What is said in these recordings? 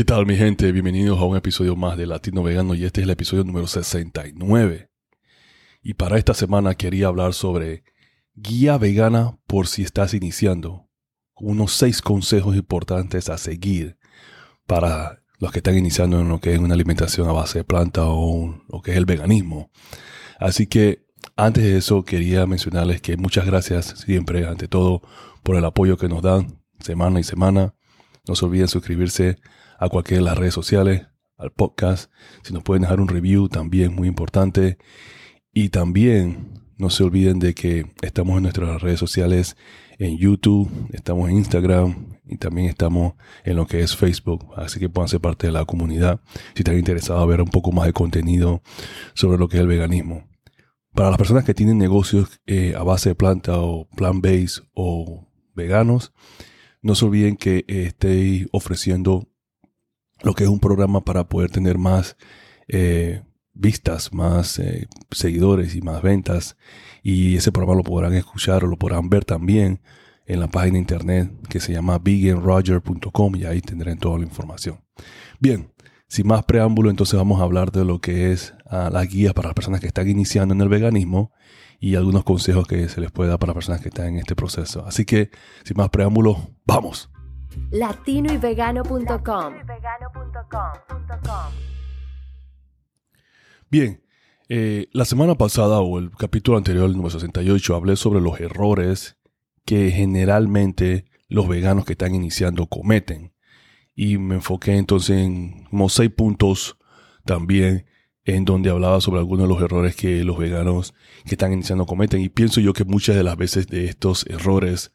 ¿Qué tal mi gente? Bienvenidos a un episodio más de Latino Vegano y este es el episodio número 69. Y para esta semana quería hablar sobre guía vegana por si estás iniciando. Unos seis consejos importantes a seguir para los que están iniciando en lo que es una alimentación a base de planta o lo que es el veganismo. Así que antes de eso quería mencionarles que muchas gracias siempre, ante todo, por el apoyo que nos dan semana y semana. No se olviden suscribirse a cualquiera de las redes sociales, al podcast. Si nos pueden dejar un review, también muy importante. Y también no se olviden de que estamos en nuestras redes sociales, en YouTube, estamos en Instagram y también estamos en lo que es Facebook. Así que puedan ser parte de la comunidad si están interesados en ver un poco más de contenido sobre lo que es el veganismo. Para las personas que tienen negocios eh, a base de planta o plant-based o veganos, no se olviden que eh, ofreciendo lo que es un programa para poder tener más eh, vistas, más eh, seguidores y más ventas. Y ese programa lo podrán escuchar o lo podrán ver también en la página internet que se llama veganroger.com y ahí tendrán toda la información. Bien, sin más preámbulo, entonces vamos a hablar de lo que es ah, la guía para las personas que están iniciando en el veganismo y algunos consejos que se les puede dar para las personas que están en este proceso. Así que, sin más preámbulo, vamos latinoyvegano.com. Bien, eh, la semana pasada o el capítulo anterior, el número 68, hablé sobre los errores que generalmente los veganos que están iniciando cometen. Y me enfoqué entonces en como seis puntos también en donde hablaba sobre algunos de los errores que los veganos que están iniciando cometen. Y pienso yo que muchas de las veces de estos errores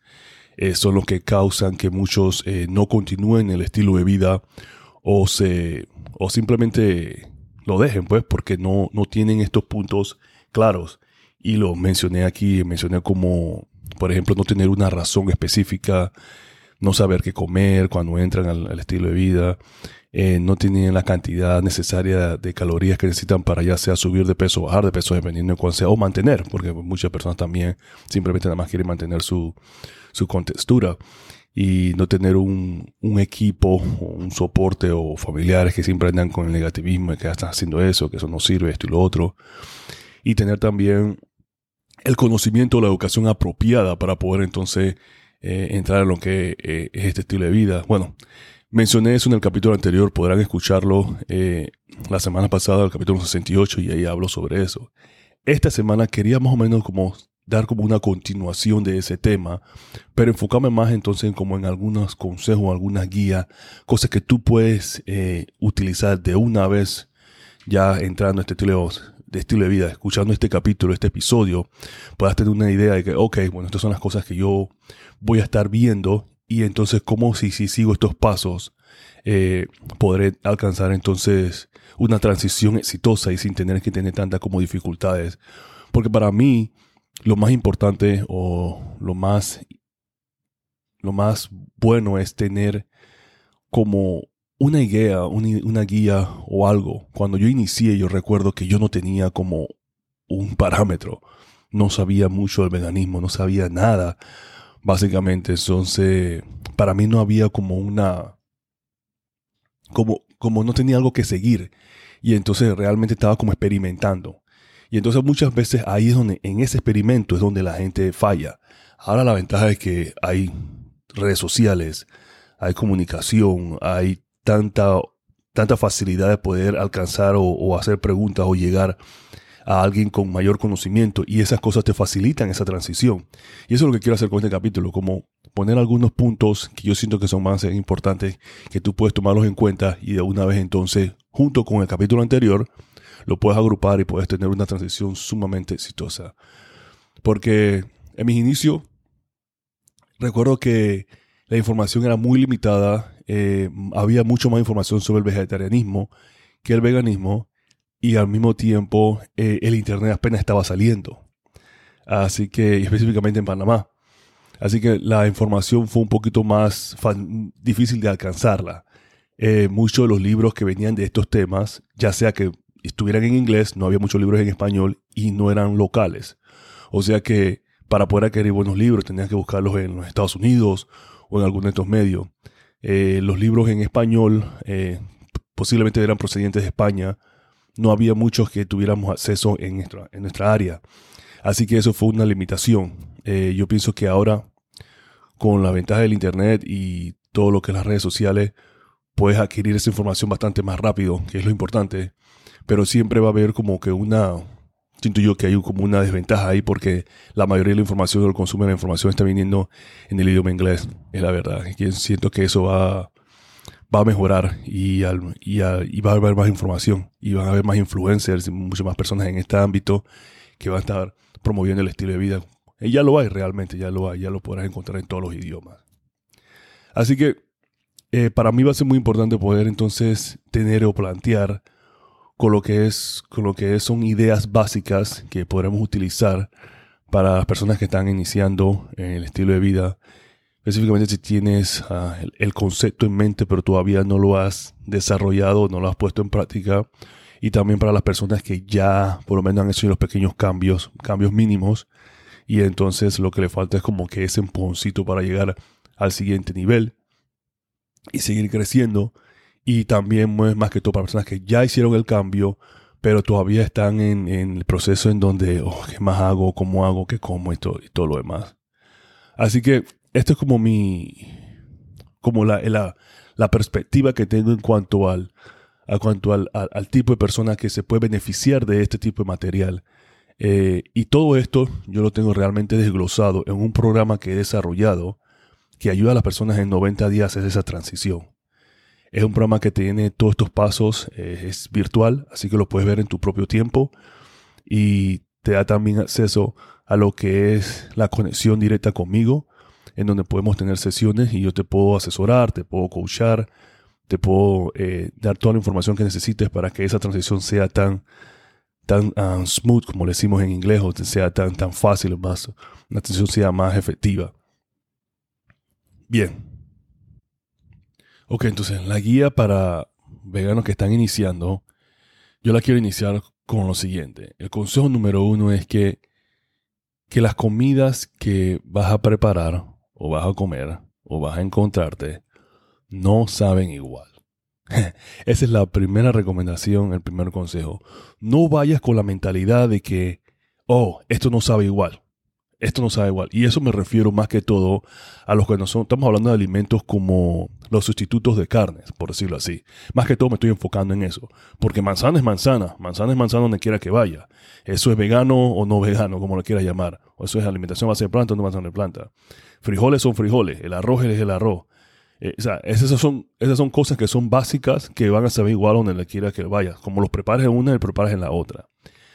eh, son los que causan que muchos eh, no continúen el estilo de vida o, se, o simplemente lo dejen, pues, porque no, no tienen estos puntos claros. Y lo mencioné aquí, mencioné como, por ejemplo, no tener una razón específica, no saber qué comer cuando entran al, estilo de vida, eh, no tienen la cantidad necesaria de calorías que necesitan para ya sea subir de peso o bajar de peso, dependiendo de cuál sea, o mantener, porque muchas personas también simplemente nada más quieren mantener su, su contextura y no tener un, un, equipo, un soporte o familiares que siempre andan con el negativismo de que están haciendo eso, que eso no sirve, esto y lo otro. Y tener también el conocimiento, la educación apropiada para poder entonces eh, entrar en lo que eh, es este estilo de vida. Bueno, mencioné eso en el capítulo anterior, podrán escucharlo eh, la semana pasada, el capítulo 68, y ahí hablo sobre eso. Esta semana quería más o menos como dar como una continuación de ese tema, pero enfocarme más entonces en como en algunos consejos, algunas guías, cosas que tú puedes eh, utilizar de una vez ya entrando a este estilo de estilo de vida, escuchando este capítulo, este episodio, puedas tener una idea de que, ok, bueno, estas son las cosas que yo voy a estar viendo y entonces cómo si, si sigo estos pasos eh, podré alcanzar entonces una transición exitosa y sin tener que tener tantas como dificultades. Porque para mí, lo más importante o lo más, lo más bueno es tener como una guía, una, guía o algo. Cuando yo inicié, yo recuerdo que yo no tenía como un parámetro. No sabía mucho del veganismo, no sabía nada, básicamente. Entonces, para mí no había como una, como, como no tenía algo que seguir. Y entonces realmente estaba como experimentando. Y entonces muchas veces ahí es donde, en ese experimento es donde la gente falla. Ahora la ventaja es que hay redes sociales, hay comunicación, hay tanta, tanta facilidad de poder alcanzar o, hacer preguntas o llegar alguien con mayor conocimiento y esas cosas te facilitan esa transición. Y eso es lo que quiero hacer con este capítulo, como poner algunos puntos que yo siento que son más importantes, que tú puedes tomarlos en cuenta y de una vez entonces, junto con el capítulo anterior, lo puedes agrupar y puedes tener una transición sumamente exitosa. Porque en mis inicios, recuerdo que la información era muy limitada, eh, había mucho más información sobre el vegetarianismo que el veganismo y al mismo tiempo eh, el Internet apenas estaba saliendo. Así que, específicamente en Panamá. Así que la información fue un poquito más difícil de alcanzarla. Eh, muchos de los libros que venían de estos temas, ya sea que estuvieran en inglés, no había muchos libros en español y no eran locales. O sea que para poder adquirir buenos libros tenías que buscarlos en los Estados Unidos o en algún de estos medios. eh, los libros en español posiblemente eran procedentes de España, no había muchos que tuviéramos acceso en nuestra, en nuestra área. Así que eso fue una limitación. yo pienso que ahora, con la ventaja del Internet y todo lo que es las redes sociales, puedes adquirir esa información bastante más rápido, que es lo importante. Pero siempre va a haber como que una, siento yo que hay como una desventaja ahí porque la mayoría de la información del consumo de la información está viniendo en el idioma inglés, es la verdad. Y siento que eso va, va a mejorar y, va a haber más información y van a haber más influencers y muchas más personas en este ámbito que van a estar promoviendo el estilo de vida. Y ya lo hay realmente, ya lo hay, ya lo podrás encontrar en todos los idiomas. Así que eh, para mí va a ser muy importante poder entonces tener o plantear con lo que es con lo que son ideas básicas que podremos utilizar para las personas que están iniciando en el estilo de vida específicamente si tienes ah, el, concepto en mente pero todavía no lo has desarrollado no lo has puesto en práctica y también para las personas que ya por lo menos han hecho los pequeños cambios cambios mínimos y entonces lo que le falta es como que ese empujoncito para llegar al siguiente nivel y seguir creciendo. Y también es más que todo para personas que ya hicieron el cambio, pero todavía están en, el proceso en donde, oh, ¿qué más hago? ¿Cómo hago? ¿Qué como? Y todo, y todo lo demás. Así que esto es como mi, como la, la, perspectiva que tengo en cuanto al, a cuanto al, al, tipo de persona que se puede beneficiar de este tipo de material. Eh, y todo esto yo lo tengo realmente desglosado en un programa que he desarrollado que ayuda a las personas en 90 días a hacer esa transición. Es un programa que tiene todos estos pasos, eh, es virtual, así que lo puedes ver en tu propio tiempo y te da también acceso a lo que es la conexión directa conmigo, en donde podemos tener sesiones y yo te puedo asesorar, te puedo coachar, te puedo eh, dar toda la información que necesites para que esa transición sea tan, tan ah, smooth, como le decimos en inglés, o sea tan, tan fácil, más, la transición sea más efectiva. Bien. Ok, entonces la guía para veganos que están iniciando, yo la quiero iniciar con lo siguiente. El consejo número uno es que, que las comidas que vas a preparar o vas a comer o vas a encontrarte no saben igual. Esa es la primera recomendación, el primer consejo. No vayas con la mentalidad de que, oh, esto no sabe igual esto no sabe igual. Y eso me refiero más que todo a los que no estamos hablando de alimentos como los sustitutos de carnes, por decirlo así. Más que todo me estoy enfocando en eso. Porque manzana es manzana, manzana es manzana donde quiera que vaya. Eso es vegano o no vegano, como lo quieras llamar. O eso es alimentación base de planta o no base de planta. Frijoles son frijoles, el arroz es el arroz. Eh, o sea, esas son, esas son cosas que son básicas que van a saber igual donde quiera que vaya. Como los prepares en una y prepares en la otra.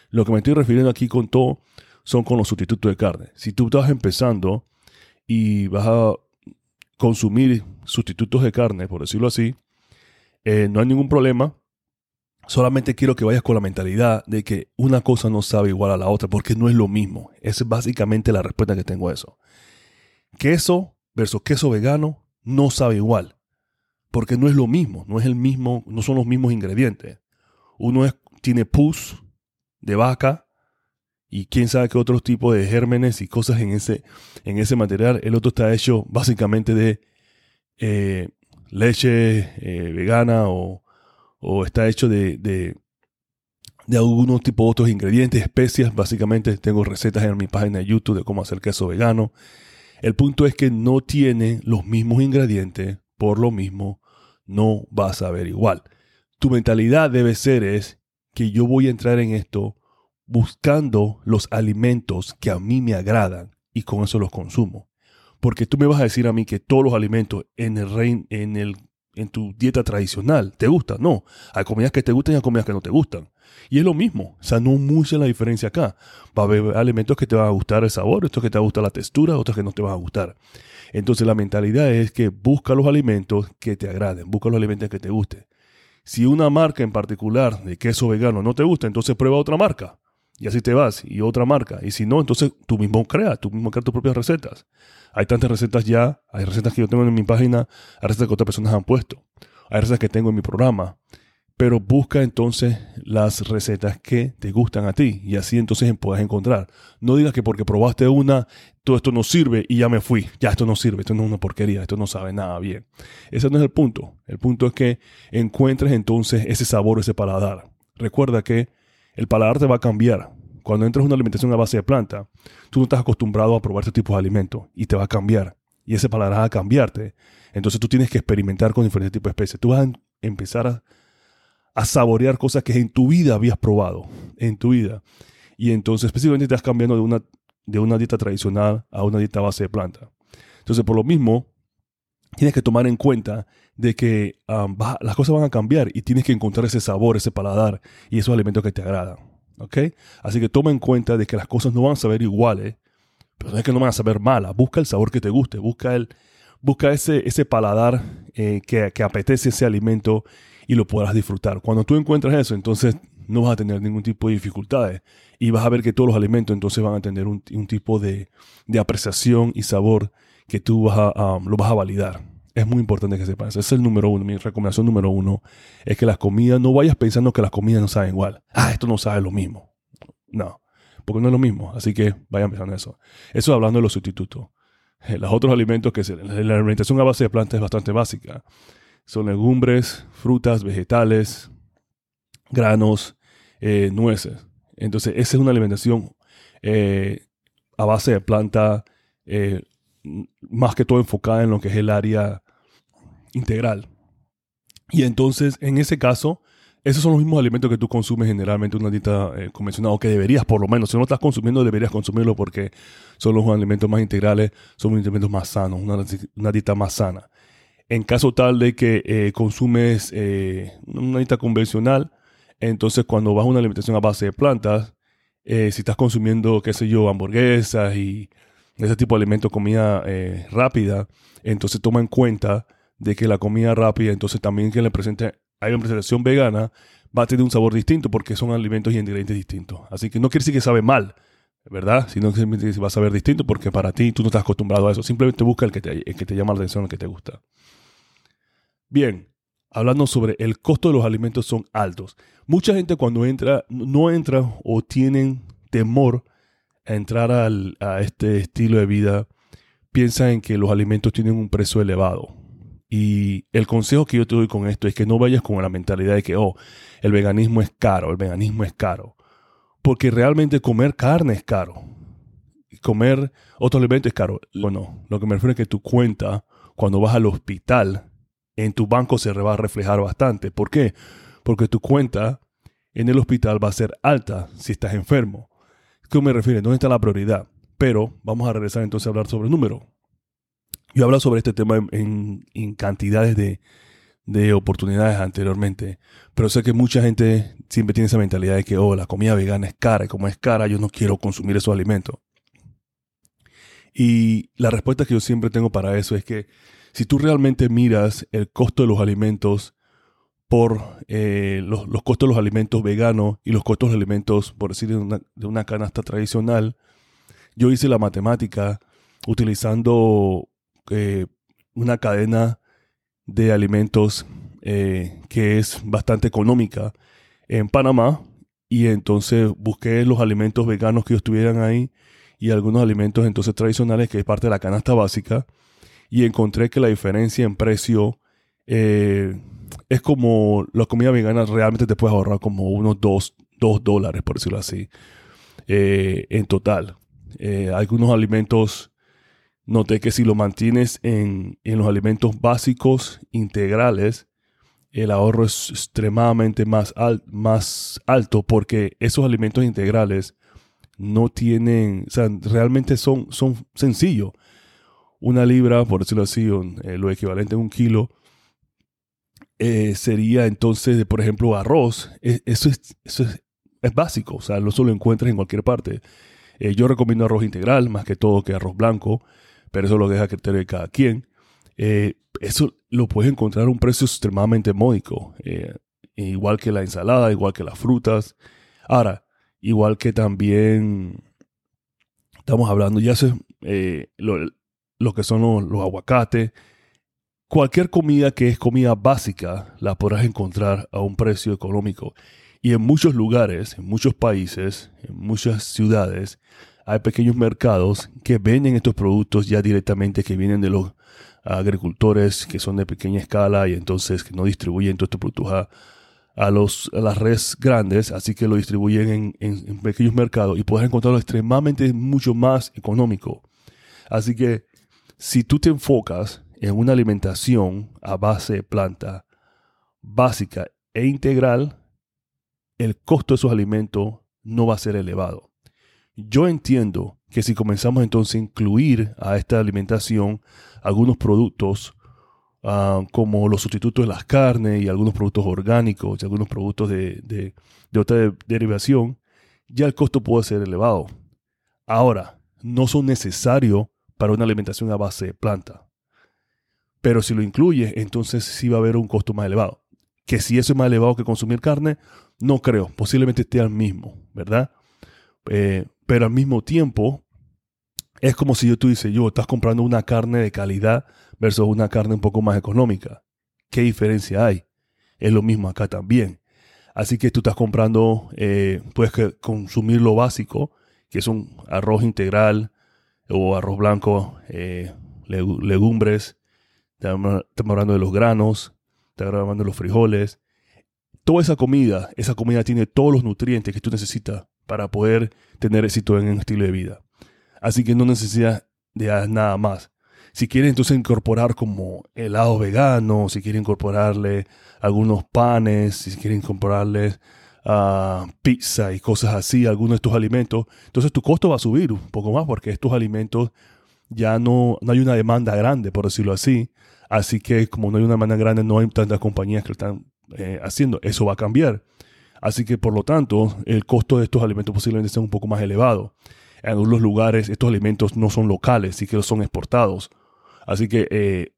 Lo que me estoy refiriendo aquí con todo son con los sustitutos de carne. Si tú estás empezando y vas a consumir sustitutos de carne, por decirlo así, eh, no hay ningún problema. Solamente quiero que vayas con la mentalidad de que una cosa no sabe igual a la otra porque no es lo mismo. Esa es básicamente la respuesta que tengo a eso. Queso versus queso vegano no sabe igual porque no es lo mismo, no es el mismo, no son los mismos ingredientes. Uno es, tiene pus de vaca y quién sabe qué otros tipos de gérmenes y cosas en ese, en ese material. El otro está hecho básicamente de eh, leche eh, vegana o, está hecho de, de, algunos tipos de otros ingredientes, especias. Básicamente tengo recetas en mi página de YouTube de cómo hacer queso vegano. El punto es que no tiene los mismos ingredientes, por lo mismo no vas a ver igual. Tu mentalidad debe ser es que yo voy a entrar en esto buscando los alimentos que a mí me agradan y con eso los consumo. Porque tú me vas a decir a mí que todos los alimentos en el rein, en el en tu dieta tradicional te gustan. No, hay comidas que te gustan y hay comidas que no te gustan. Y es lo mismo, o sea, no mucha la diferencia acá. Va a haber alimentos que te van a gustar el sabor, otros que te va a gustar la textura, otros que no te van a gustar. Entonces la mentalidad es que busca los alimentos que te agraden, busca los alimentos que te gusten. Si una marca en particular de queso vegano no te gusta, entonces prueba otra marca y así te vas, y otra marca. Y si no, entonces tú mismo creas, tú mismo creas tus propias recetas. Hay tantas recetas ya, hay recetas que yo tengo en mi página, hay recetas que otras personas han puesto, hay recetas que tengo en mi programa. pero busca entonces las recetas que te gustan a ti y así entonces puedes encontrar. No digas que porque probaste una, todo esto no sirve y ya me fui. Ya esto no sirve, esto no es una porquería, esto no sabe nada bien. Ese no es el punto. El punto es que encuentres entonces ese sabor, ese paladar. Recuerda que el paladar te va a cambiar. Cuando entras en una alimentación a base de planta, tú no estás acostumbrado a probar este tipo de alimentos y te va a cambiar. Y ese paladar va a cambiarte. Entonces tú tienes que experimentar con diferentes tipos de especies. Tú vas a empezar a a saborear cosas que en tu vida habías probado, en tu vida. Y entonces específicamente estás cambiando de una, de una dieta tradicional a una dieta base de planta. Entonces, por lo mismo, tienes que tomar en cuenta de que um, las cosas van a cambiar y tienes que encontrar ese sabor, ese paladar y esos alimentos que te agradan. Así que toma en cuenta de que las cosas no van a saber iguales, pero no es que no van a saber malas. Busca el sabor que te guste, busca, el, busca ese, ese paladar eh, que, que apetece ese alimento y lo podrás disfrutar. Cuando tú encuentras eso, entonces no vas a tener ningún tipo de dificultades y vas a ver que todos los alimentos entonces van a tener un, tipo de, apreciación y sabor que tú vas a, um, lo vas a validar. Es muy importante que sepas. Es el número uno. Mi recomendación número uno es que las comidas, no vayas pensando que las comidas no saben igual. Ah, esto no sabe lo mismo. No, porque no es lo mismo. Así que vayan pensando eso. Eso hablando de los sustitutos. Eh, los otros alimentos que se, la alimentación a base de plantas es bastante básica son legumbres, frutas, vegetales, granos, eh, nueces. Entonces, esa es una alimentación eh, a base de planta, más que todo enfocada en lo que es el área integral. Y entonces, en ese caso, esos son los mismos alimentos que tú consumes generalmente en una dieta convencional, o que deberías, por lo menos, si no estás consumiendo, deberías consumirlo porque son los alimentos más integrales, son los alimentos más sanos, una dieta más sana. En caso tal de que eh, consumes eh, una dieta convencional, entonces cuando vas a una alimentación a base de plantas, eh, si estás consumiendo, qué sé yo, hamburguesas y ese tipo de alimentos, comida rápida, entonces toma en cuenta de que la comida rápida, entonces también que le presente, hay una presentación vegana, va a tener un sabor distinto porque son alimentos y ingredientes distintos. Así que no quiere decir que sabe mal, ¿verdad? Sino que va a saber distinto porque para ti tú no estás acostumbrado a eso. Simplemente busca el que te, el que te llama la atención, el que te gusta. Bien, hablando sobre el costo de los alimentos son altos. Mucha gente cuando entra, no entra o tienen temor a entrar a este estilo de vida, piensa en que los alimentos tienen un precio elevado. Y el consejo que yo te doy con esto es que no vayas con la mentalidad de que, oh, el veganismo es caro, el veganismo es caro. Porque realmente comer carne es caro. Comer otro alimento es caro. Bueno, lo que me refiero es que tu cuenta, cuando vas al hospital, en tu banco se va a reflejar bastante. ¿Por qué? Porque tu cuenta en el hospital va a ser alta si estás enfermo. ¿Qué me refiero? ¿Dónde está la prioridad? Pero vamos a regresar entonces a hablar sobre el número. Yo he hablado sobre este tema en, cantidades de, de, oportunidades anteriormente, pero sé que mucha gente siempre tiene esa mentalidad de que, oh, la comida vegana es cara y como es cara, yo no quiero consumir esos alimentos. Y la respuesta que yo siempre tengo para eso es que si tú realmente miras el costo de los alimentos por eh, los, costos de los alimentos veganos y los costos de los alimentos, por decir, de una, canasta tradicional, yo hice la matemática utilizando eh, una cadena de alimentos eh, que es bastante económica en Panamá y entonces busqué los alimentos veganos que estuvieran ahí y algunos alimentos entonces tradicionales que es parte de la canasta básica y encontré que la diferencia en precio eh, es como la comida vegana realmente te puedes ahorrar como unos 2 dólares, por decirlo así, en total. Algunos alimentos, noté que si lo mantienes en, los alimentos básicos integrales, el ahorro es extremadamente más, más alto porque esos alimentos integrales no tienen, o sea, realmente son, son sencillos una libra, por decirlo así, eh, lo equivalente a un kilo, eh, sería entonces, por ejemplo, arroz. E, eso, es, eso es, básico, o sea, no lo encuentras en cualquier parte. Eh, yo recomiendo arroz integral más que todo que arroz blanco, pero eso lo deja criterio de cada quien. eso lo puedes encontrar a un precio extremadamente módico, igual que la ensalada, igual que las frutas. Ahora, igual que también estamos hablando, ya sé, lo, lo que son los, aguacates. cualquier comida que es comida básica la podrás encontrar a un precio económico. Y en muchos lugares, en muchos países, en muchas ciudades, hay pequeños mercados que venden estos productos ya directamente que vienen de los agricultores que son de pequeña escala y entonces que no distribuyen todos estos productos a, las redes grandes, así que lo distribuyen en, pequeños mercados y puedes encontrarlo extremadamente mucho más económico. Así que si tú te enfocas en una alimentación a base de planta básica e integral, el costo de esos alimentos no va a ser elevado. Yo entiendo que si comenzamos entonces a incluir a esta alimentación algunos productos ah, como los sustitutos de las carnes y algunos productos orgánicos y algunos productos de, otra derivación, ya el costo puede ser elevado. Ahora, no son necesarios para una alimentación a base de planta. Pero si lo incluye, entonces sí va a haber un costo más elevado. Que si eso es más elevado que consumir carne, no creo. Posiblemente esté al mismo, ¿verdad? Eh, pero al mismo tiempo, es como si yo tú dices, yo estás comprando una carne de calidad versus una carne un poco más económica. ¿Qué diferencia hay? Es lo mismo acá también. Así que tú estás comprando, eh, puedes consumir lo básico, que es un arroz integral o arroz blanco, eh, legumbres, estamos hablando de los granos, estamos hablando de los frijoles. Toda esa comida, esa comida tiene todos los nutrientes que tú necesitas para poder tener éxito en un estilo de vida. Así que no necesitas de nada más. Si quieres entonces incorporar como helado vegano, si quieres incorporarle algunos panes, si quieres incorporarle uh, pizza y cosas así, algunos de estos alimentos, entonces tu costo va a subir un poco más porque estos alimentos ya no, no hay una demanda grande, por decirlo así. Así que como no hay una demanda grande, no hay tantas compañías que lo están eh, haciendo. Eso va a cambiar. Así que por lo tanto, el costo de estos alimentos posiblemente sea un poco más elevado. En algunos lugares estos alimentos no son locales, sí que son exportados. Así que, eh,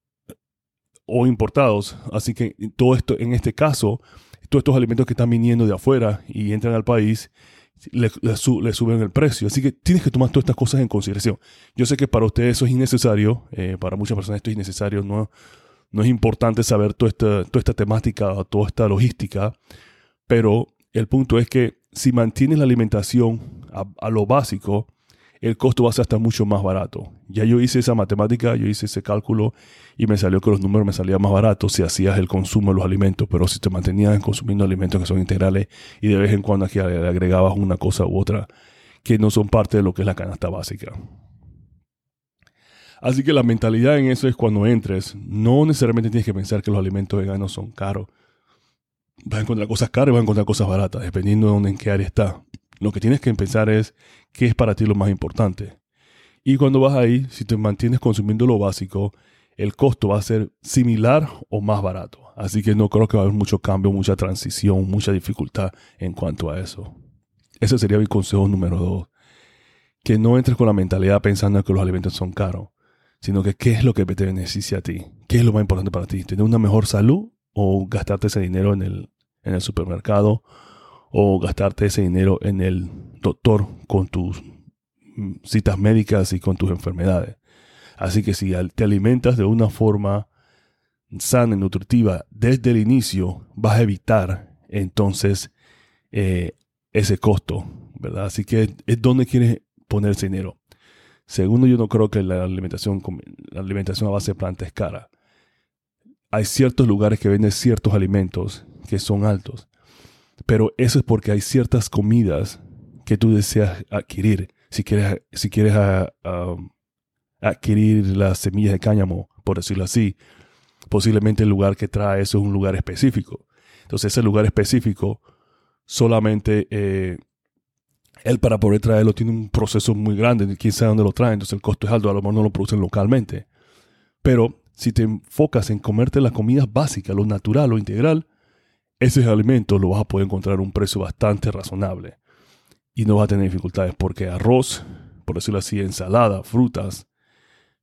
o importados. Así que todo esto, en este caso, todos estos alimentos que están viniendo de afuera y entran al país, le, suben el precio. Así que tienes que tomar todas estas cosas en consideración. Yo sé que para ustedes eso es innecesario, eh, para muchas personas esto es innecesario, no, no es importante saber toda esta, toda esta temática, toda esta logística, pero el punto es que si mantienes la alimentación a, lo básico, el costo va a ser hasta mucho más barato. Ya yo hice esa matemática, yo hice ese cálculo y me salió que los números me salían más baratos si hacías el consumo de los alimentos, pero si te mantenías consumiendo alimentos que son integrales y de vez en cuando aquí le agregabas una cosa u otra que no son parte de lo que es la canasta básica. Así que la mentalidad en eso es cuando entres, no necesariamente tienes que pensar que los alimentos veganos son caros vas a encontrar cosas caras y vas a encontrar cosas baratas, dependiendo de dónde, en qué área está. Lo que tienes que pensar es qué es para ti lo más importante. Y cuando vas ahí, si te mantienes consumiendo lo básico, el costo va a ser similar o más barato. Así que no creo que va a haber mucho cambio, mucha transición, mucha dificultad en cuanto a eso. Ese sería mi consejo número dos. Que no entres con la mentalidad pensando que los alimentos son caros, sino que qué es lo que te beneficia a ti, qué es lo más importante para ti, tener una mejor salud o gastarte ese dinero en el, en el supermercado o gastarte ese dinero en el doctor con tus mm, citas médicas y con tus enfermedades. Así que si te alimentas de una forma sana y nutritiva desde el inicio, vas a evitar entonces eh, ese costo, ¿verdad? Así que es donde quieres poner ese dinero. Segundo, yo no creo que la alimentación, la alimentación a base de planta es cara hay ciertos lugares que venden ciertos alimentos que son altos. Pero eso es porque hay ciertas comidas que tú deseas adquirir. Si quieres, si quieres ah, adquirir las semillas de cáñamo, por decirlo así, posiblemente el lugar que trae eso es un lugar específico. Entonces ese lugar específico solamente eh, él para poder traerlo tiene un proceso muy grande, quién sabe dónde lo trae, entonces el costo es alto, a lo mejor no lo producen localmente. Pero si te enfocas en comerte las comidas básicas, lo natural, lo integral, ese alimento lo vas a poder encontrar a un precio bastante razonable. Y no vas a tener dificultades porque arroz, por decirlo así, ensalada, frutas,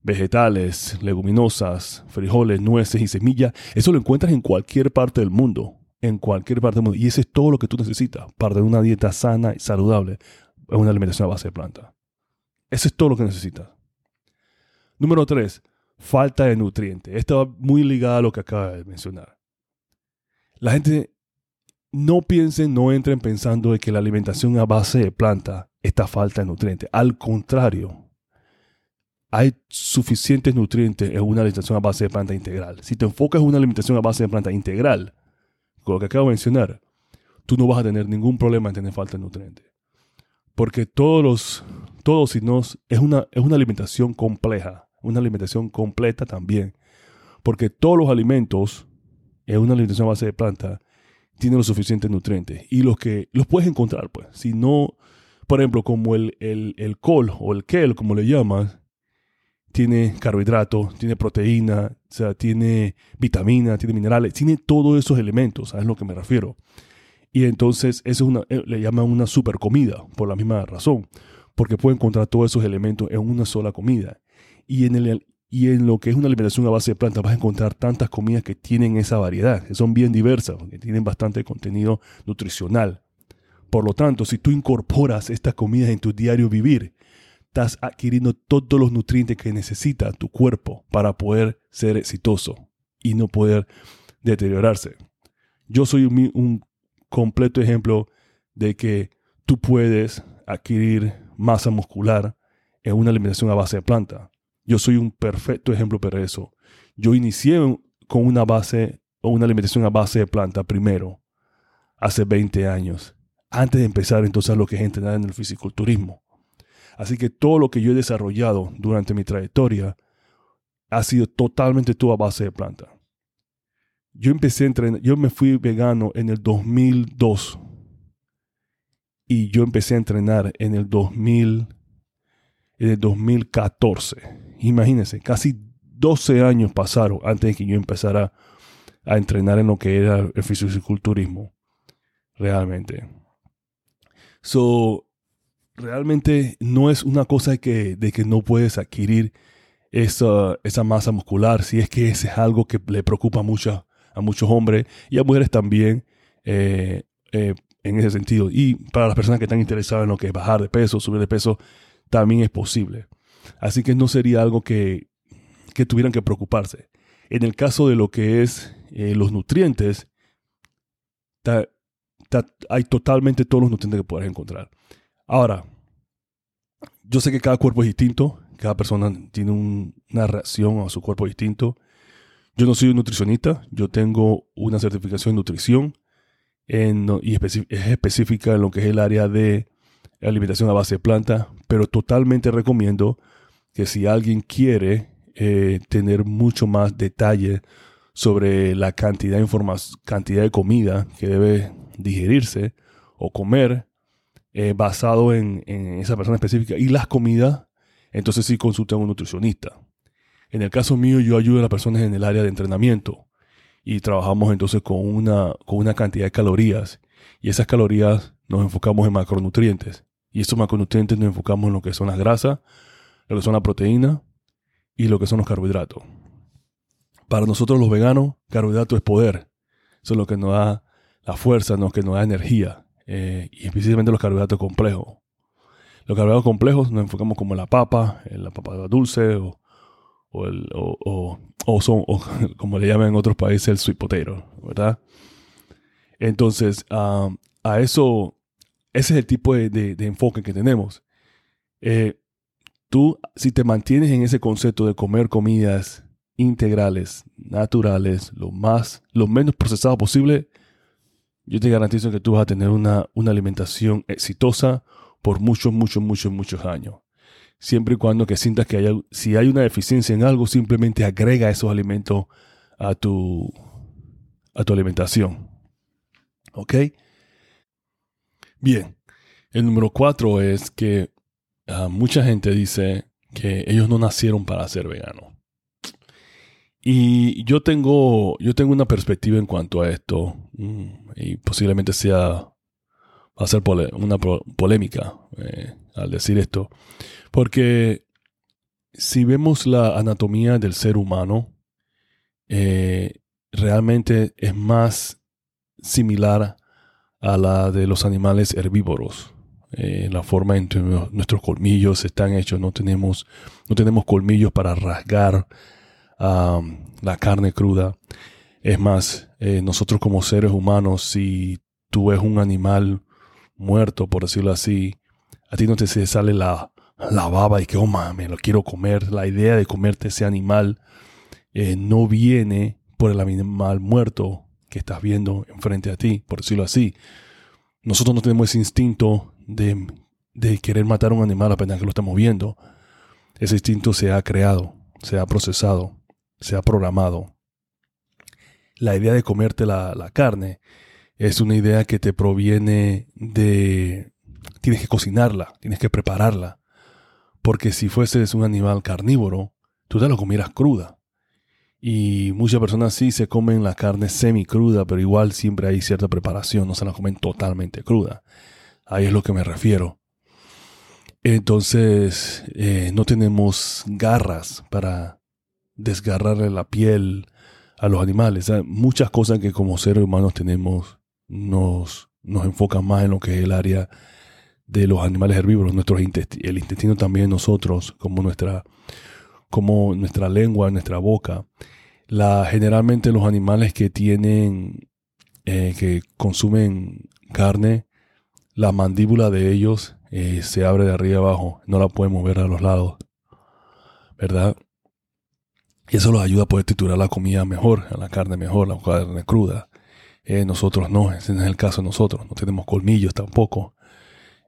vegetales, leguminosas, frijoles, nueces y semillas, eso lo encuentras en cualquier parte del mundo. En cualquier parte del mundo. Y eso es todo lo que tú necesitas para tener una dieta sana y saludable. Es una alimentación a base de planta. Eso es todo lo que necesitas. Número 3 falta de nutrientes. Esto va muy ligado a lo que acaba de mencionar. La gente no piensen, no entren pensando de que la alimentación a base de planta está falta de nutrientes. Al contrario, hay suficientes nutrientes en una alimentación a base de planta integral. Si te enfocas en una alimentación a base de planta integral, con lo que acabo de mencionar, tú no vas a tener ningún problema en tener falta de nutrientes. Porque todos los, todos si no, es una, es una alimentación compleja, una alimentación completa también. Porque todos los alimentos en una alimentación a base de planta tienen los suficientes nutrientes. Y los que los puedes encontrar, pues. Si no, por ejemplo, como el, el, el col o el kel, como le llamas, tiene carbohidratos, tiene proteína, o sea, tiene vitamina, tiene minerales, tiene todos esos elementos, ¿sabes a lo que me refiero? Y entonces eso es una, eh, le llaman una super comida, por la misma razón, porque puede encontrar todos esos elementos en una sola comida. Y en, el, y en lo que es una alimentación a base de plantas vas a encontrar tantas comidas que tienen esa variedad, que son bien diversas, que tienen bastante contenido nutricional. Por lo tanto, si tú incorporas estas comidas en tu diario vivir, estás adquiriendo todos los nutrientes que necesita tu cuerpo para poder ser exitoso y no poder deteriorarse. Yo soy un, completo ejemplo de que tú puedes adquirir masa muscular en una alimentación a base de planta. Yo soy un perfecto ejemplo para eso. Yo inicié con una base o una alimentación a base de planta primero, hace 20 años, antes de empezar entonces lo que es entrenar en el fisiculturismo. Así que todo lo que yo he desarrollado durante mi trayectoria ha sido totalmente todo a base de planta. Yo empecé a entrenar, yo me fui vegano en el 2002 y yo empecé a entrenar en el 2000 en el 2014. Imagínense, casi 12 años pasaron antes de que yo empezara a entrenar en lo que era el fisiculturismo. Realmente. So, realmente no es una cosa de que, de que no puedes adquirir esa, esa, masa muscular, si es que ese es algo que le preocupa mucho a muchos hombres y a mujeres también eh, eh, en ese sentido. Y para las personas que están interesadas en lo que es bajar de peso, subir de peso, también es posible. Así que no sería algo que, que tuvieran que preocuparse. En el caso de lo que es eh, los nutrientes, hay totalmente todos los nutrientes que puedes encontrar. Ahora, yo sé que cada cuerpo es distinto, cada persona tiene una reacción a su cuerpo distinto. Yo no soy un nutricionista, yo tengo una certificación en nutrición y es específica en lo que es el área de alimentación a base de planta, pero totalmente recomiendo que si alguien quiere eh, tener mucho más detalle sobre la cantidad de, cantidad de comida que debe digerirse o comer, eh, basado en, esa persona específica y las comidas, entonces sí consulta a un nutricionista. En el caso mío, yo ayudo a las personas en el área de entrenamiento y trabajamos entonces con una, con una cantidad de calorías y esas calorías nos enfocamos en macronutrientes y esos macronutrientes nos enfocamos en lo que son las grasas, lo que son la proteína y lo que son los carbohidratos. Para nosotros los veganos, carbohidrato es poder. Eso es lo que nos da la fuerza, lo que nos da energía. Eh, y específicamente los carbohidratos complejos. Los carbohidratos complejos nos enfocamos como la papa, en la papa dulce o, o, o, como le llaman en otros países, el sweet potato, ¿verdad? Entonces, a eso, ese es el tipo de, de, enfoque que tenemos. Eh, tú, si te mantienes en ese concepto de comer comidas integrales, naturales, lo más, lo menos procesado posible, yo te garantizo que tú vas a tener una, alimentación exitosa por muchos, muchos, muchos, muchos años. Siempre y cuando que sientas que si hay una deficiencia en algo, simplemente agrega esos alimentos a tu, a tu alimentación. ¿Ok? Bien. El número cuatro es que ah, mucha gente dice que ellos no nacieron para ser veganos. Y yo tengo, yo tengo una perspectiva en cuanto a esto, mm, y posiblemente sea, va a ser una polémica eh, al decir esto, porque si vemos la anatomía del ser humano, eh, realmente es más similar a la de los animales herbívoros. Eh, la forma en que nuestros colmillos están hechos, no tenemos, no tenemos colmillos para rasgar la carne cruda. Es más, eh, nosotros como seres humanos, si tú ves un animal muerto, por decirlo así, a ti no te sale la, la baba y que, oh me lo quiero comer. La idea de comerte ese animal eh, no viene por el animal muerto que estás viendo enfrente a ti, por decirlo así. Nosotros no tenemos ese instinto de, querer matar a un animal apenas que lo estamos viendo. Ese instinto se ha creado, se ha procesado, se ha programado. La idea de comerte la, la carne es una idea que te proviene de... Tienes que cocinarla, tienes que prepararla. Porque si fueses un animal carnívoro, tú te lo comieras cruda. Y muchas personas sí se comen la carne semi cruda, pero igual siempre hay cierta preparación, no se la comen totalmente cruda. Ahí es lo que me refiero. Entonces, eh, no tenemos garras para desgarrarle la piel a los animales. Muchas cosas que como seres humanos tenemos nos, nos enfocan más en lo que es el área de los animales herbívoros, nuestros el intestino también nosotros, como nuestra, como nuestra lengua, nuestra boca. Generalmente los animales que tienen, eh, que consumen carne, la mandíbula de ellos eh, se abre de arriba abajo, no la podemos ver a los lados, ¿verdad? Y eso los ayuda a poder triturar la comida mejor, la carne mejor, la carne cruda. Eh, nosotros no, ese no es el caso de nosotros, no tenemos colmillos tampoco.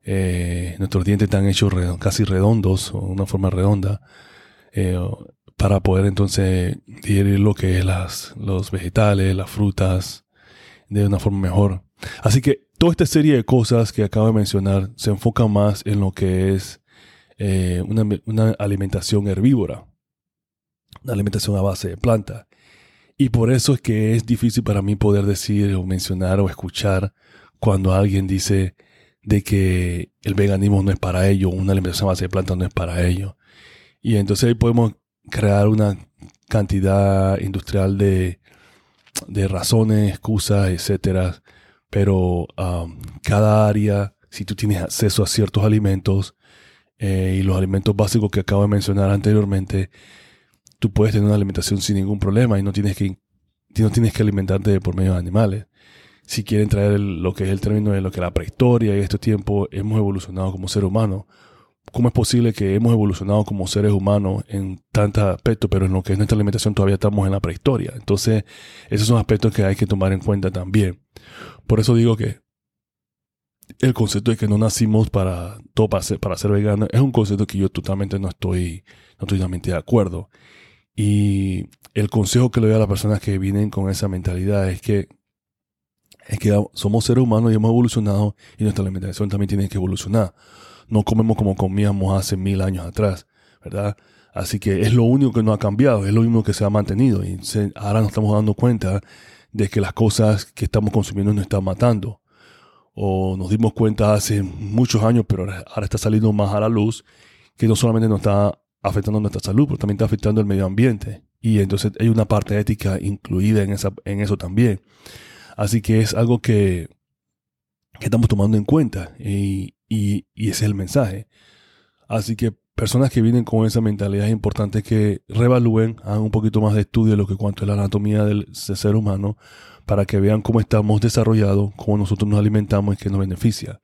Eh, nuestros dientes están hechos casi redondos o una forma redonda para poder entonces digerir lo que es las, los vegetales, las frutas de una forma mejor. Así que toda esta serie de cosas que acabo de mencionar se enfoca más en lo que es una, una alimentación herbívora, una alimentación a base de planta. Y por eso es que es difícil para mí poder decir o mencionar o escuchar cuando alguien dice de que el veganismo no es para ello, una alimentación a base de plantas no es para ello. Y entonces ahí podemos crear una cantidad industrial de, de razones, excusas, etcétera. Pero um, cada área, si tú tienes acceso a ciertos alimentos eh, y los alimentos básicos que acabo de mencionar anteriormente, tú puedes tener una alimentación sin ningún problema y no tienes que, no tienes que alimentarte por medio de animales si quieren traer lo que es el término de lo que la prehistoria y estos tiempos hemos evolucionado como ser humano. ¿Cómo es posible que hemos evolucionado como seres humanos en tantos aspectos, pero en lo que es nuestra alimentación todavía estamos en la prehistoria? Entonces, esos son aspectos que hay que tomar en cuenta también. Por eso digo que el concepto de que no nacimos para todo para ser, para ser veganos es un concepto que yo totalmente no estoy, no estoy totalmente de acuerdo. Y el consejo que le doy a las personas que vienen con esa mentalidad es que es que somos seres humanos y hemos evolucionado y nuestra alimentación también tiene que evolucionar. No comemos como comíamos hace mil años atrás, ¿verdad? Así que es lo único que no ha cambiado, es lo único que se ha mantenido. Y ahora nos estamos dando cuenta de que las cosas que estamos consumiendo nos están matando. O nos dimos cuenta hace muchos años, pero ahora está saliendo más a la luz, que no solamente nos está afectando nuestra salud, pero también está afectando el medio ambiente. Y entonces hay una parte ética incluida en, esa, en eso también. Así que es algo que, estamos tomando en cuenta y, ese es el mensaje. Así que personas que vienen con esa mentalidad es importante que revalúen, hagan un poquito más de estudio de lo que cuanto es la anatomía del ser humano para que vean cómo estamos desarrollados, cómo nosotros nos alimentamos y qué nos beneficia.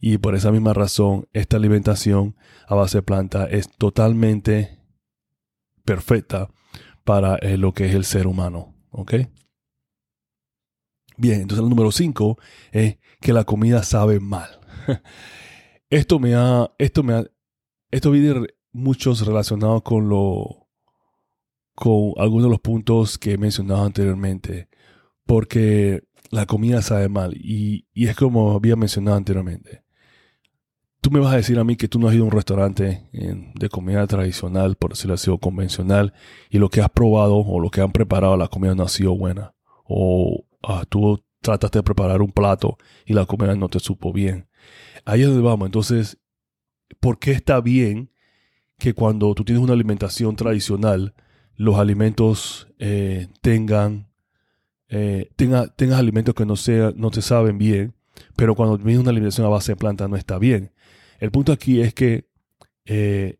Y por esa misma razón, esta alimentación a base de planta es totalmente perfecta para eh, lo que es el ser humano. ¿Ok? Bien, entonces el número 5 es que la comida sabe mal. esto me ha, esto me ha, esto viene muchos relacionados con lo, con algunos de los puntos que he mencionado anteriormente, porque la comida sabe mal y, y es como había mencionado anteriormente. Tú me vas a decir a mí que tú no has ido a un restaurante de comida tradicional, por decirlo así, o convencional, y lo que has probado o lo que han preparado la comida no ha sido buena. O ah, tú trataste de preparar un plato y la comida no te supo bien. Ahí es donde vamos. Entonces, ¿por qué está bien que cuando tú tienes una alimentación tradicional, los alimentos eh, tengan, eh, tenga, tengas alimentos que no, sea, no te saben bien, pero cuando tienes una alimentación a base de planta no está bien? El punto aquí es que, eh,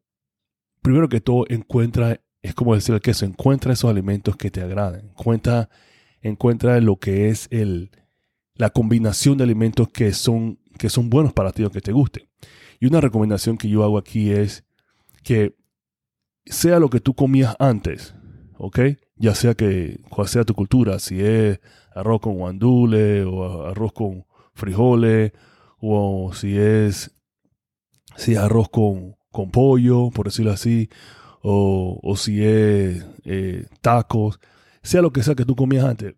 primero que todo, encuentra es como decir el queso, encuentra esos alimentos que te agraden. Encuentra, encuentra lo que es el, la combinación de alimentos que son, que son buenos para ti o que te gusten. Y una recomendación que yo hago aquí es que sea lo que tú comías antes, ¿ok? Ya sea que, cual sea tu cultura, si es arroz con guandule o arroz con frijoles o si es, si arroz con, con pollo, por decirlo así, o, o si es eh, tacos, sea lo que sea que tú comías antes,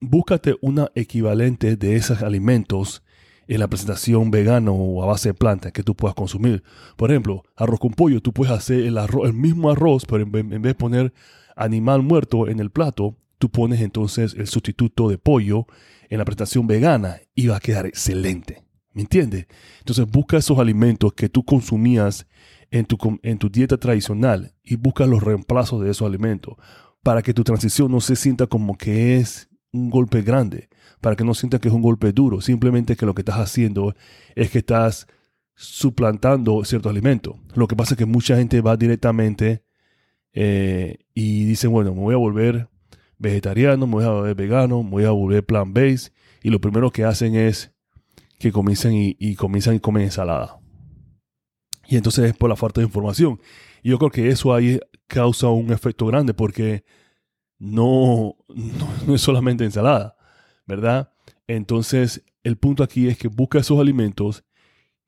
búscate una equivalente de esos alimentos en la presentación vegano o a base de plantas que tú puedas consumir. Por ejemplo, arroz con pollo, tú puedes hacer el, arroz, el mismo arroz, pero en, vez de poner animal muerto en el plato, tú pones entonces el sustituto de pollo en la presentación vegana y va a quedar excelente. ¿Me entiendes? Entonces busca esos alimentos que tú consumías en tu, en tu dieta tradicional y busca los reemplazos de esos alimentos para que tu transición no se sienta como que es un golpe grande, para que no sientas que es un golpe duro, simplemente que lo que estás haciendo es que estás suplantando ciertos alimentos. Lo que pasa es que mucha gente va directamente eh, y dice, bueno, me voy a volver vegetariano, me voy a volver vegano, me voy a volver plant-based, y lo primero que hacen es que comienzan y, comienzan y comen ensalada. Y entonces es por la falta de información. Yo creo que eso ahí causa un efecto grande porque no, no, es solamente ensalada, ¿verdad? Entonces el punto aquí es que busca esos alimentos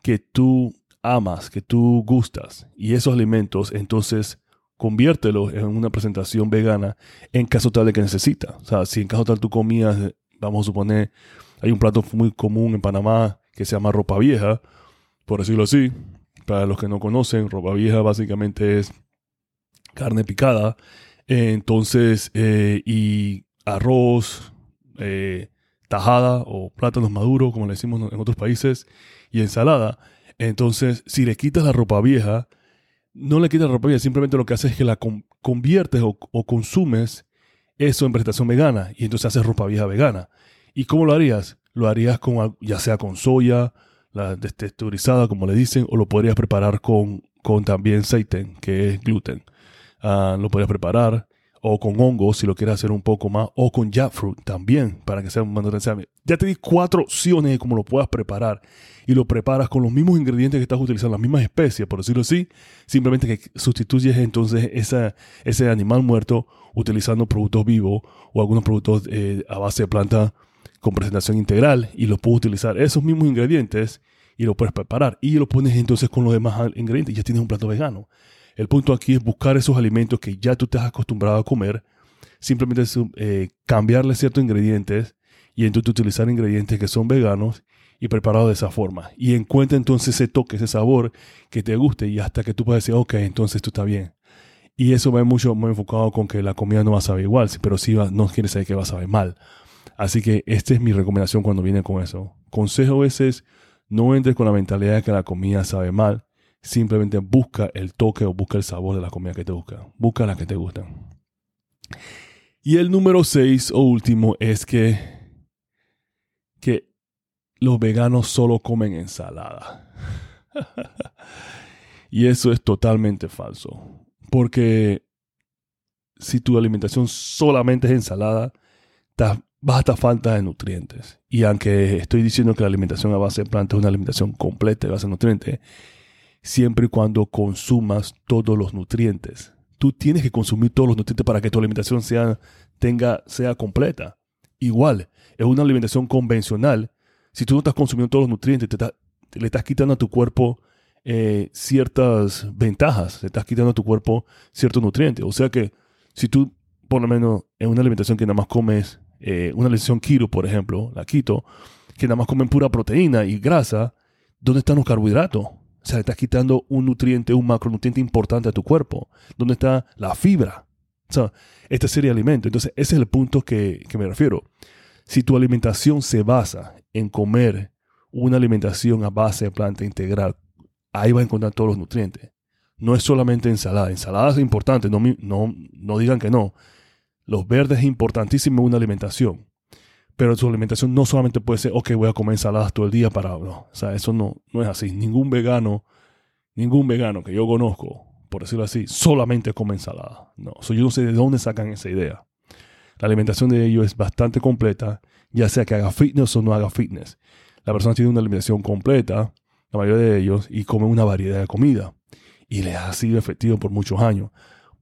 que tú amas, que tú gustas. Y esos alimentos entonces conviértelos en una presentación vegana en caso tal de que necesita. O sea, si en caso tal tú comías, vamos a suponer, hay un plato muy común en Panamá que se llama ropa vieja, por decirlo así, para los que no conocen, ropa vieja básicamente es carne picada. Entonces, eh, y arroz, eh, tajada o plátanos maduros, como le decimos en otros países, y ensalada. Entonces, si le quitas la ropa vieja, no le quitas la ropa vieja, simplemente lo que haces es que la conviertes o, consumes eso en presentación vegana y entonces haces ropa vieja vegana. ¿Y cómo lo harías? Lo harías con, ya sea con soya, la destexturizada, como le dicen, o lo podrías preparar con, con también seiten, que es gluten. Ah, lo podrías preparar. O con hongos si lo quieres hacer un poco más, o con jackfruit también, para que sea un mandarín. Ya te di cuatro opciones de cómo lo puedas preparar. Y lo preparas con los mismos ingredientes que estás utilizando, las mismas especies, por decirlo así, simplemente que sustituyes entonces esa, ese animal muerto utilizando productos vivos o algunos productos eh, a base de planta con presentación integral. Y lo puedes utilizar esos mismos ingredientes y lo puedes preparar. Y lo pones entonces con los demás ingredientes. Y ya tienes un plato vegano. El punto aquí es buscar esos alimentos que ya tú te has acostumbrado a comer, simplemente eh, cambiarle ciertos ingredientes y entonces utilizar ingredientes que son veganos y preparados de esa forma. Y encuentra entonces ese toque, ese sabor que te guste y hasta que tú puedas decir, ok, entonces esto está bien. Y eso va mucho muy enfocado con que la comida no va a saber igual, pero sí no quiere decir que va a saber mal. Así que esta es mi recomendación cuando viene con eso. Consejo es no entres con la mentalidad de que la comida sabe mal. Simplemente busca el toque o busca el sabor de la comida que te busca. Busca la que te gusta. Y el número 6 o último es que, que los veganos solo comen ensalada. y eso es totalmente falso. Porque si tu alimentación solamente es ensalada, basta falta de nutrientes. Y aunque estoy diciendo que la alimentación a base de plantas es una alimentación completa de base de nutrientes, siempre y cuando consumas todos los nutrientes. Tú tienes que consumir todos los nutrientes para que tu alimentación sea, tenga, sea completa. Igual, es una alimentación convencional. Si tú no estás consumiendo todos los nutrientes, te, le estás quitando a tu cuerpo eh, ciertas ventajas, le estás quitando a tu cuerpo ciertos nutrientes. O sea que si tú, por lo menos, en una alimentación que nada más comes eh, una lesión keto, por ejemplo, la keto, que nada más comen pura proteína y grasa, ¿dónde están los carbohidratos? O sea, le estás quitando un nutriente, un macronutriente importante a tu cuerpo. ¿Dónde está la fibra? O sea, este sería alimento. Entonces, ese es el punto que, que me refiero. Si tu alimentación se basa en comer una alimentación a base de planta integral, ahí vas a encontrar todos los nutrientes. No es solamente ensalada. Ensalada es importante, no, no, no digan que no. Los verdes es importantísimo en una alimentación. Pero su alimentación no solamente puede ser, ok, voy a comer ensaladas todo el día para... No, o sea, eso no, no es así. Ningún vegano, ningún vegano que yo conozco por decirlo así, solamente come ensalada. No, yo no sé de dónde sacan esa idea. La alimentación de ellos es bastante completa, ya sea que haga fitness o no haga fitness. La persona tiene una alimentación completa, la mayoría de ellos, y come una variedad de comida. Y les ha sido efectivo por muchos años.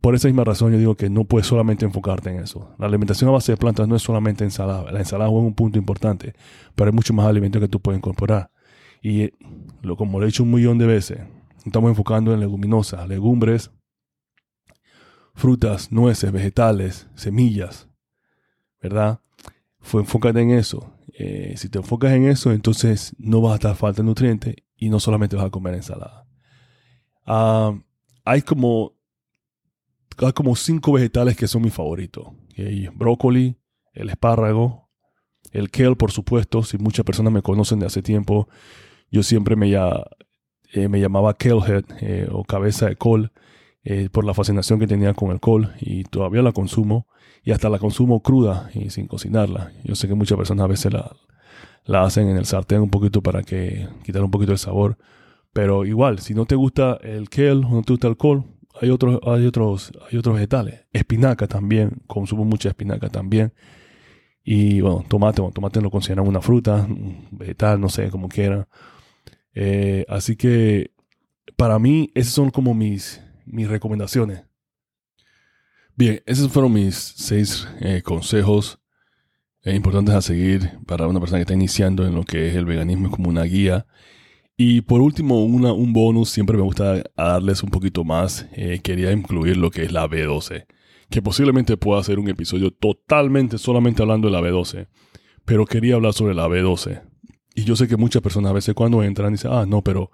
Por esa misma razón yo digo que no puedes solamente enfocarte en eso. La alimentación a base de plantas no es solamente ensalada. La ensalada es un punto importante, pero hay mucho más alimentos que tú puedes incorporar. Y eh, lo como lo he dicho un millón de veces, estamos enfocando en leguminosas, legumbres, frutas, nueces, vegetales, semillas, ¿verdad? Fue, enfócate en eso. Eh, si te enfocas en eso, entonces no vas a estar falta de nutrientes y no solamente vas a comer ensalada. Ah, hay como hay como cinco vegetales que son mis favoritos. El brócoli, el espárrago, el kale, por supuesto. Si muchas personas me conocen de hace tiempo, yo siempre me, ya, eh, me llamaba kalehead eh, o cabeza de col eh, por la fascinación que tenía con el col y todavía la consumo y hasta la consumo cruda y sin cocinarla. Yo sé que muchas personas a veces la, la hacen en el sartén un poquito para que quitar un poquito el sabor. Pero igual, si no te gusta el kale o no te gusta el col, hay otros, hay otros, hay otros vegetales. Espinaca también, consumo mucha espinaca también. Y bueno, tomate, bueno, tomate lo consideran una fruta, vegetal, no sé, como quieran. Eh, así que para mí, esas son como mis, mis recomendaciones. Bien, esos fueron mis seis eh, consejos eh, importantes a seguir para una persona que está iniciando en lo que es el veganismo como una guía. Y por último, una, un bonus, siempre me gusta darles un poquito más. Eh, quería incluir lo que es la B12, que posiblemente pueda ser un episodio totalmente solamente hablando de la B12, pero quería hablar sobre la B12. Y yo sé que muchas personas a veces cuando entran dicen, ah, no, pero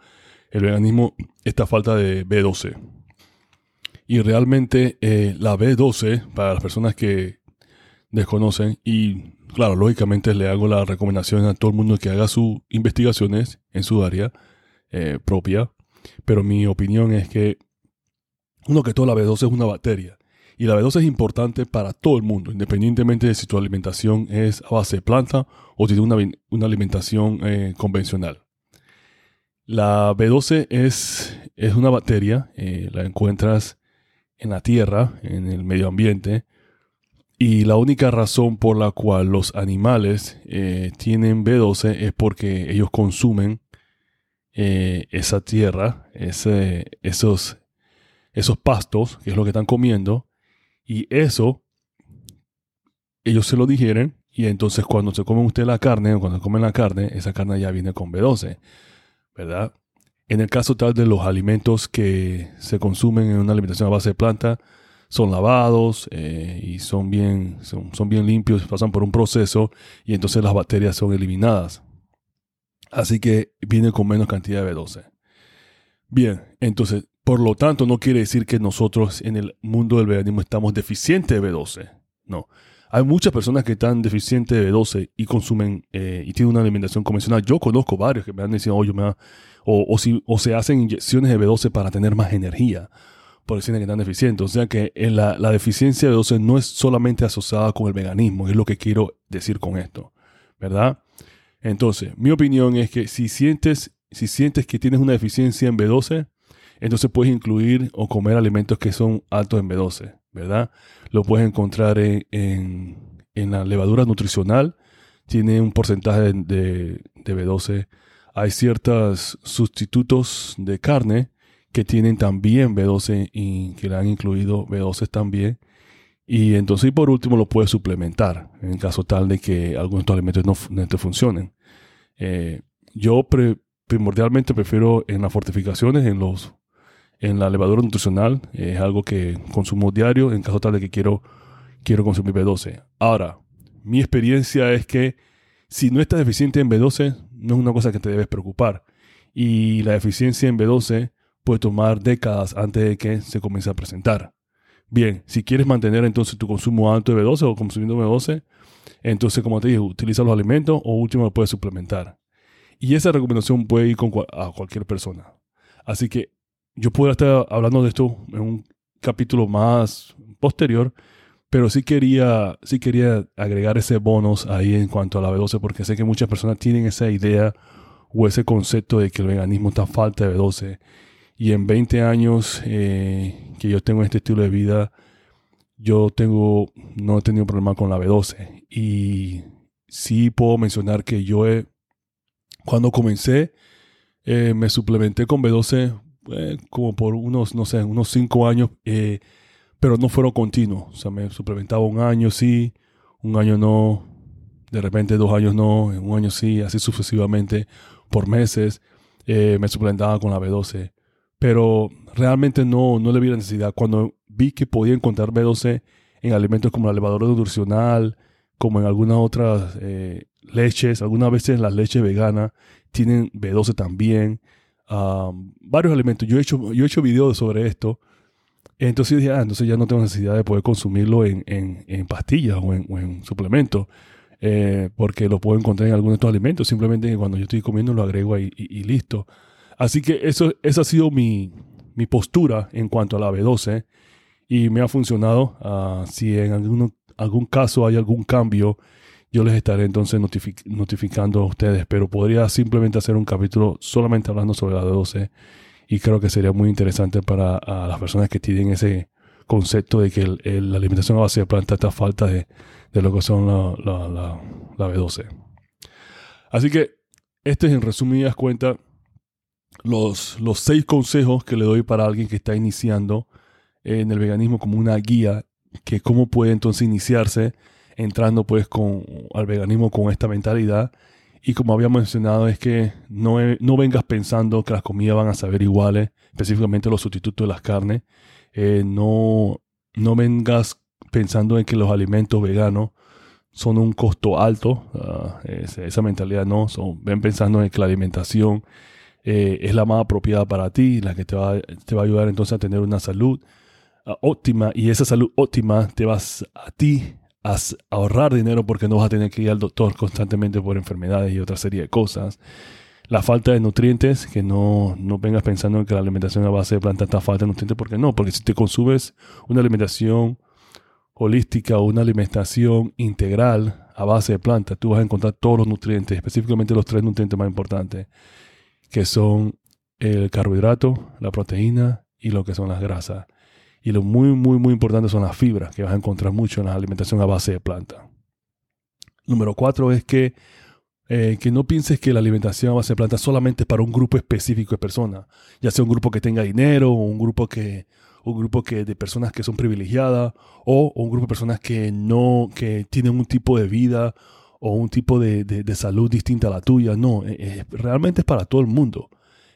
el veganismo está falta de B12. Y realmente eh, la B12, para las personas que desconocen, y claro, lógicamente le hago la recomendación a todo el mundo que haga sus investigaciones en su área eh, propia, pero mi opinión es que, uno, que toda la B12 es una bacteria. Y la B12 es importante para todo el mundo, independientemente de si tu alimentación es a base de planta o si una, una alimentación eh, convencional. La B12 es, es una bacteria, eh, la encuentras en la tierra, en el medio ambiente, y la única razón por la cual los animales eh, tienen B12 es porque ellos consumen eh, esa tierra, ese, esos, esos pastos, que es lo que están comiendo, y eso ellos se lo digieren, y entonces cuando se comen usted la carne, o cuando comen la carne, esa carne ya viene con B12, ¿verdad? En el caso tal de los alimentos que se consumen en una alimentación a base de planta, son lavados eh, y son bien, son, bien limpios, pasan por un proceso y entonces las bacterias son eliminadas. Así que viene con menos cantidad de B12. Bien, entonces, por lo tanto, no quiere decir que nosotros en el mundo del veganismo estamos deficientes de B12. No. Hay muchas personas que están deficientes de B12 y consumen eh, y tienen una alimentación convencional. Yo conozco varios que me han dicho, oye, me o, si, o se hacen inyecciones de B12 para tener más energía por decir que están deficientes. O sea que la, la, deficiencia de 12 no es solamente asociada con el veganismo, es lo que quiero decir con esto, ¿verdad? Entonces, mi opinión es que si sientes, si sientes que tienes una deficiencia en B12, entonces puedes incluir o comer alimentos que son altos en B12, ¿verdad? Lo puedes encontrar en, en, la levadura nutricional, tiene un porcentaje de, de B12. Hay ciertos sustitutos de carne que tienen también B12 y que le han incluido B12 también. Y entonces, y por último, lo puedes suplementar en caso tal de que algunos de estos alimentos no, te funcionen. Eh, yo primordialmente prefiero en las fortificaciones, en los en la levadura nutricional, es algo que consumo diario en caso tal de que quiero, quiero consumir B12. Ahora, mi experiencia es que si no estás deficiente en B12, no es una cosa que te debes preocupar. Y la deficiencia en B12 puede tomar décadas antes de que se comience a presentar. Bien, si quieres mantener entonces tu consumo alto de B12 o consumiendo B12, entonces como te dije, utiliza los alimentos o último lo puedes suplementar. Y esa recomendación puede ir con a cualquier persona. Así que yo puedo estar hablando de esto en un capítulo más posterior, pero sí quería, sí quería agregar ese bonus ahí en cuanto a la B12 porque sé que muchas personas tienen esa idea o ese concepto de que el veganismo está falta de B12 Y en 20 años eh, que yo tengo este estilo de vida, yo tengo, no he tenido problema con la B12. Y sí puedo mencionar que yo he, cuando comencé, eh, me suplementé con B12 eh, como por unos, no sé, unos 5 años, pero no fueron continuos. O sea, me suplementaba un año sí, un año no, de repente dos años no, un año sí, así sucesivamente por meses. me suplementaba con la B12 pero realmente no, no le vi la necesidad. Cuando vi que podía encontrar B12 en alimentos como la levadura nutricional, como en algunas otras eh, leches, algunas veces las leches veganas tienen B12 también, varios alimentos. Yo he hecho, yo he hecho videos sobre esto. Entonces dije, ah, entonces ya no tengo necesidad de poder consumirlo en, en, pastillas o en, en suplementos, eh, porque lo puedo encontrar en algunos de estos alimentos. Simplemente cuando yo estoy comiendo lo agrego ahí y listo. Así que eso, esa ha sido mi, postura en cuanto a la B12 y me ha funcionado. Ah, si en algún, algún caso hay algún cambio, yo les estaré entonces notificando a ustedes, pero podría simplemente hacer un capítulo solamente hablando sobre la B12 y creo que sería muy interesante para las personas que tienen ese concepto de que la alimentación a base de planta está falta de, lo que son la, la, B12. Así que este es en resumidas cuentas los, los seis consejos que le doy para alguien que está iniciando en el veganismo como una guía, que cómo puede entonces iniciarse entrando pues con, al veganismo con esta mentalidad. Y como había mencionado, es que no, no vengas pensando que las comidas van a saber iguales, específicamente los sustitutos de las carnes. Eh, no, no vengas pensando en que los alimentos veganos son un costo alto. Ah, esa mentalidad no. ven pensando en que la alimentación eh, es la más apropiada para ti, la que te va, te va a ayudar entonces a tener una salud ah, óptima y esa salud óptima te vas a ti a ahorrar dinero porque no vas a tener que ir al doctor constantemente por enfermedades y otra serie de cosas. La falta de nutrientes, que no, no vengas pensando en que la alimentación a base de plantas está falta de nutrientes, porque no, porque si te consumes una alimentación holística o una alimentación integral a base de plantas, tú vas a encontrar todos los nutrientes, específicamente los tres nutrientes más importantes que son el carbohidrato, la proteína y lo que son las grasas. Y lo muy, muy, muy importante son las fibras, que vas a encontrar mucho en la alimentación a base de planta. Número cuatro es que, eh, que no pienses que la alimentación a base de planta solamente para un grupo específico de personas, ya sea un grupo que tenga dinero o un grupo que un grupo que, de personas que son privilegiadas o, un grupo de personas que no que tienen un tipo de vida o un tipo de, de, salud distinta a la tuya. No, eh, eh, realmente es para todo el mundo.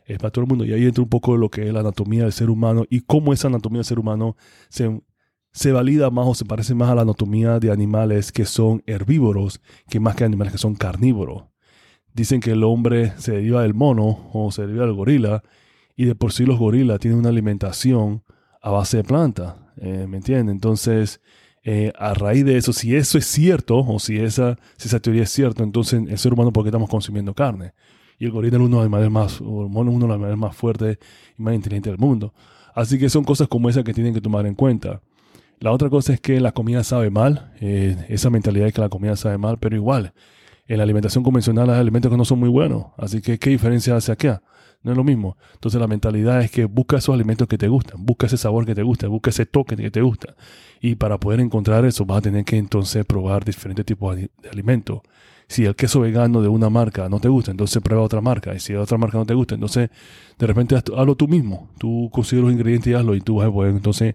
Es para todo el mundo. Y ahí entra un poco lo que es la anatomía del ser humano y cómo esa anatomía del ser humano se, se valida más o se parece más a la anatomía de animales que son herbívoros que más que animales que son carnívoros. Dicen que el hombre se deriva del mono o se deriva del gorila y de por sí los gorilas tienen una alimentación a base de planta. Eh, ¿Me entienden? Entonces, eh, a raíz de eso, si eso es cierto, o si esa, si esa teoría es cierta, entonces el ser humano, ¿por qué estamos consumiendo carne? Y el gorila es uno de los animales más, uno de los más fuertes y más inteligentes del mundo. Así que son cosas como esas que tienen que tomar en cuenta. La otra cosa es que la comida sabe mal, eh, esa mentalidad de que la comida sabe mal, pero igual, en la alimentación convencional hay alimentos que no son muy buenos. Así que, ¿qué diferencia hace acá? No es lo mismo. Entonces la mentalidad es que busca esos alimentos que te gustan, busca ese sabor que te gusta, busca ese toque que te gusta. Y para poder encontrar eso vas a tener que entonces probar diferentes tipos de alimentos. Si el queso vegano de una marca no te gusta, entonces prueba otra marca. Y si otra marca no te gusta, entonces de repente hazlo tú mismo. Tú consigues los ingredientes y hazlo y tú vas a poder entonces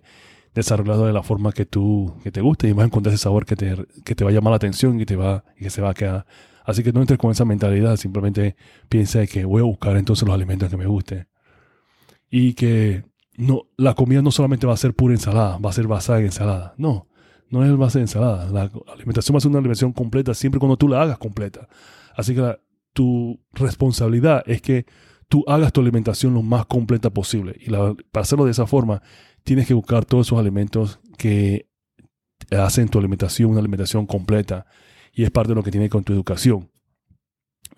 desarrollarlo de la forma que tú que te guste y vas a encontrar ese sabor que te, que te va a llamar la atención y, te va, y que se va a quedar Así que no entres con esa mentalidad, simplemente piensa que voy a buscar entonces los alimentos que me gusten. Y que no, la comida no solamente va a ser pura ensalada, va a ser basada en ensalada. No, no es base de ensalada. La alimentación va a ser una alimentación completa siempre cuando tú la hagas completa. Así que tu responsabilidad es que tú hagas tu alimentación lo más completa posible. Y para hacerlo de esa forma, tienes que buscar todos esos alimentos que hacen tu alimentación una alimentación completa y es parte de lo que tiene con tu educación.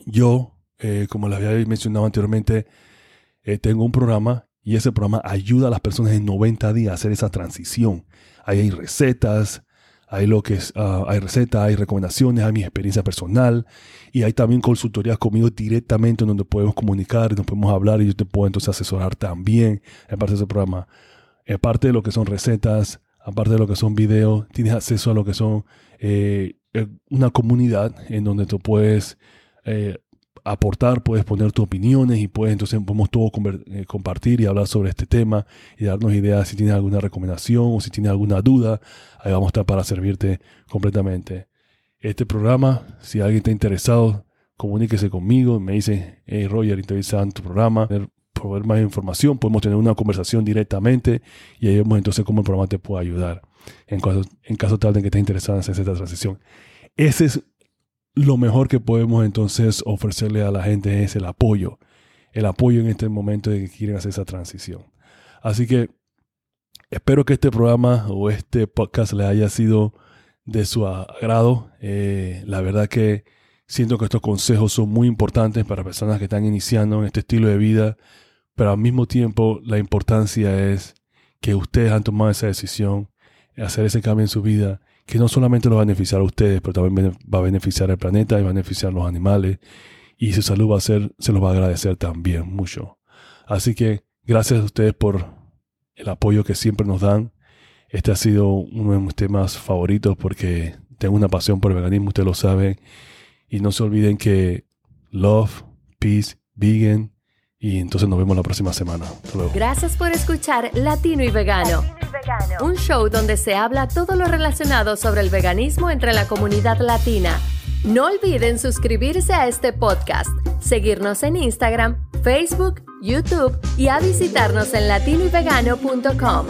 Yo, eh, como les había mencionado anteriormente, eh, tengo un programa y ese programa ayuda a las personas en 90 días a hacer esa transición. Ahí hay recetas, Hay lo que ah, hay recetas, hay recomendaciones, hay mi experiencia personal y hay también consultorías conmigo directamente donde podemos comunicar nos podemos hablar y yo te puedo entonces asesorar también en parte de ese programa. Aparte de lo que son recetas, aparte de lo que son videos, tienes acceso a lo que son eh, una comunidad en donde tú puedes eh, aportar, puedes poner tus opiniones y puedes entonces podemos todos compartir y hablar sobre este tema y darnos ideas si tienes alguna recomendación o si tienes alguna duda. Ahí vamos a estar para servirte completamente. Este programa, si alguien está interesado, comuníquese conmigo, me dice, hey Roger, interesante tu programa, por ver más información, podemos tener una conversación directamente y ahí vemos entonces cómo el programa te puede ayudar en caso, en caso tal de que estés interesado en hacer esta transición. Ese es lo mejor que podemos entonces ofrecerle a la gente, es el apoyo. El apoyo en este momento de que quieren hacer esa transición. Así que espero que este programa o este podcast les haya sido de su agrado. Eh, la verdad que siento que estos consejos son muy importantes para personas que están iniciando en este estilo de vida, pero al mismo tiempo la importancia es que ustedes han tomado esa decisión hacer ese cambio en su vida que no solamente lo va a beneficiar a ustedes, pero también va a beneficiar al planeta y va a beneficiar a los animales y su salud va a ser, se los va a agradecer también mucho. Así que gracias a ustedes por el apoyo que siempre nos dan. Este ha sido uno de mis temas favoritos porque tengo una pasión por el veganismo, ustedes lo saben. Y no se olviden que love, peace, vegan y entonces nos vemos la próxima semana. Gracias por escuchar Latino y Vegano, un show donde se habla todo lo relacionado sobre el veganismo entre la comunidad latina. No olviden suscribirse a este podcast, seguirnos en Instagram, Facebook, YouTube y a visitarnos en latinoyvegano.com.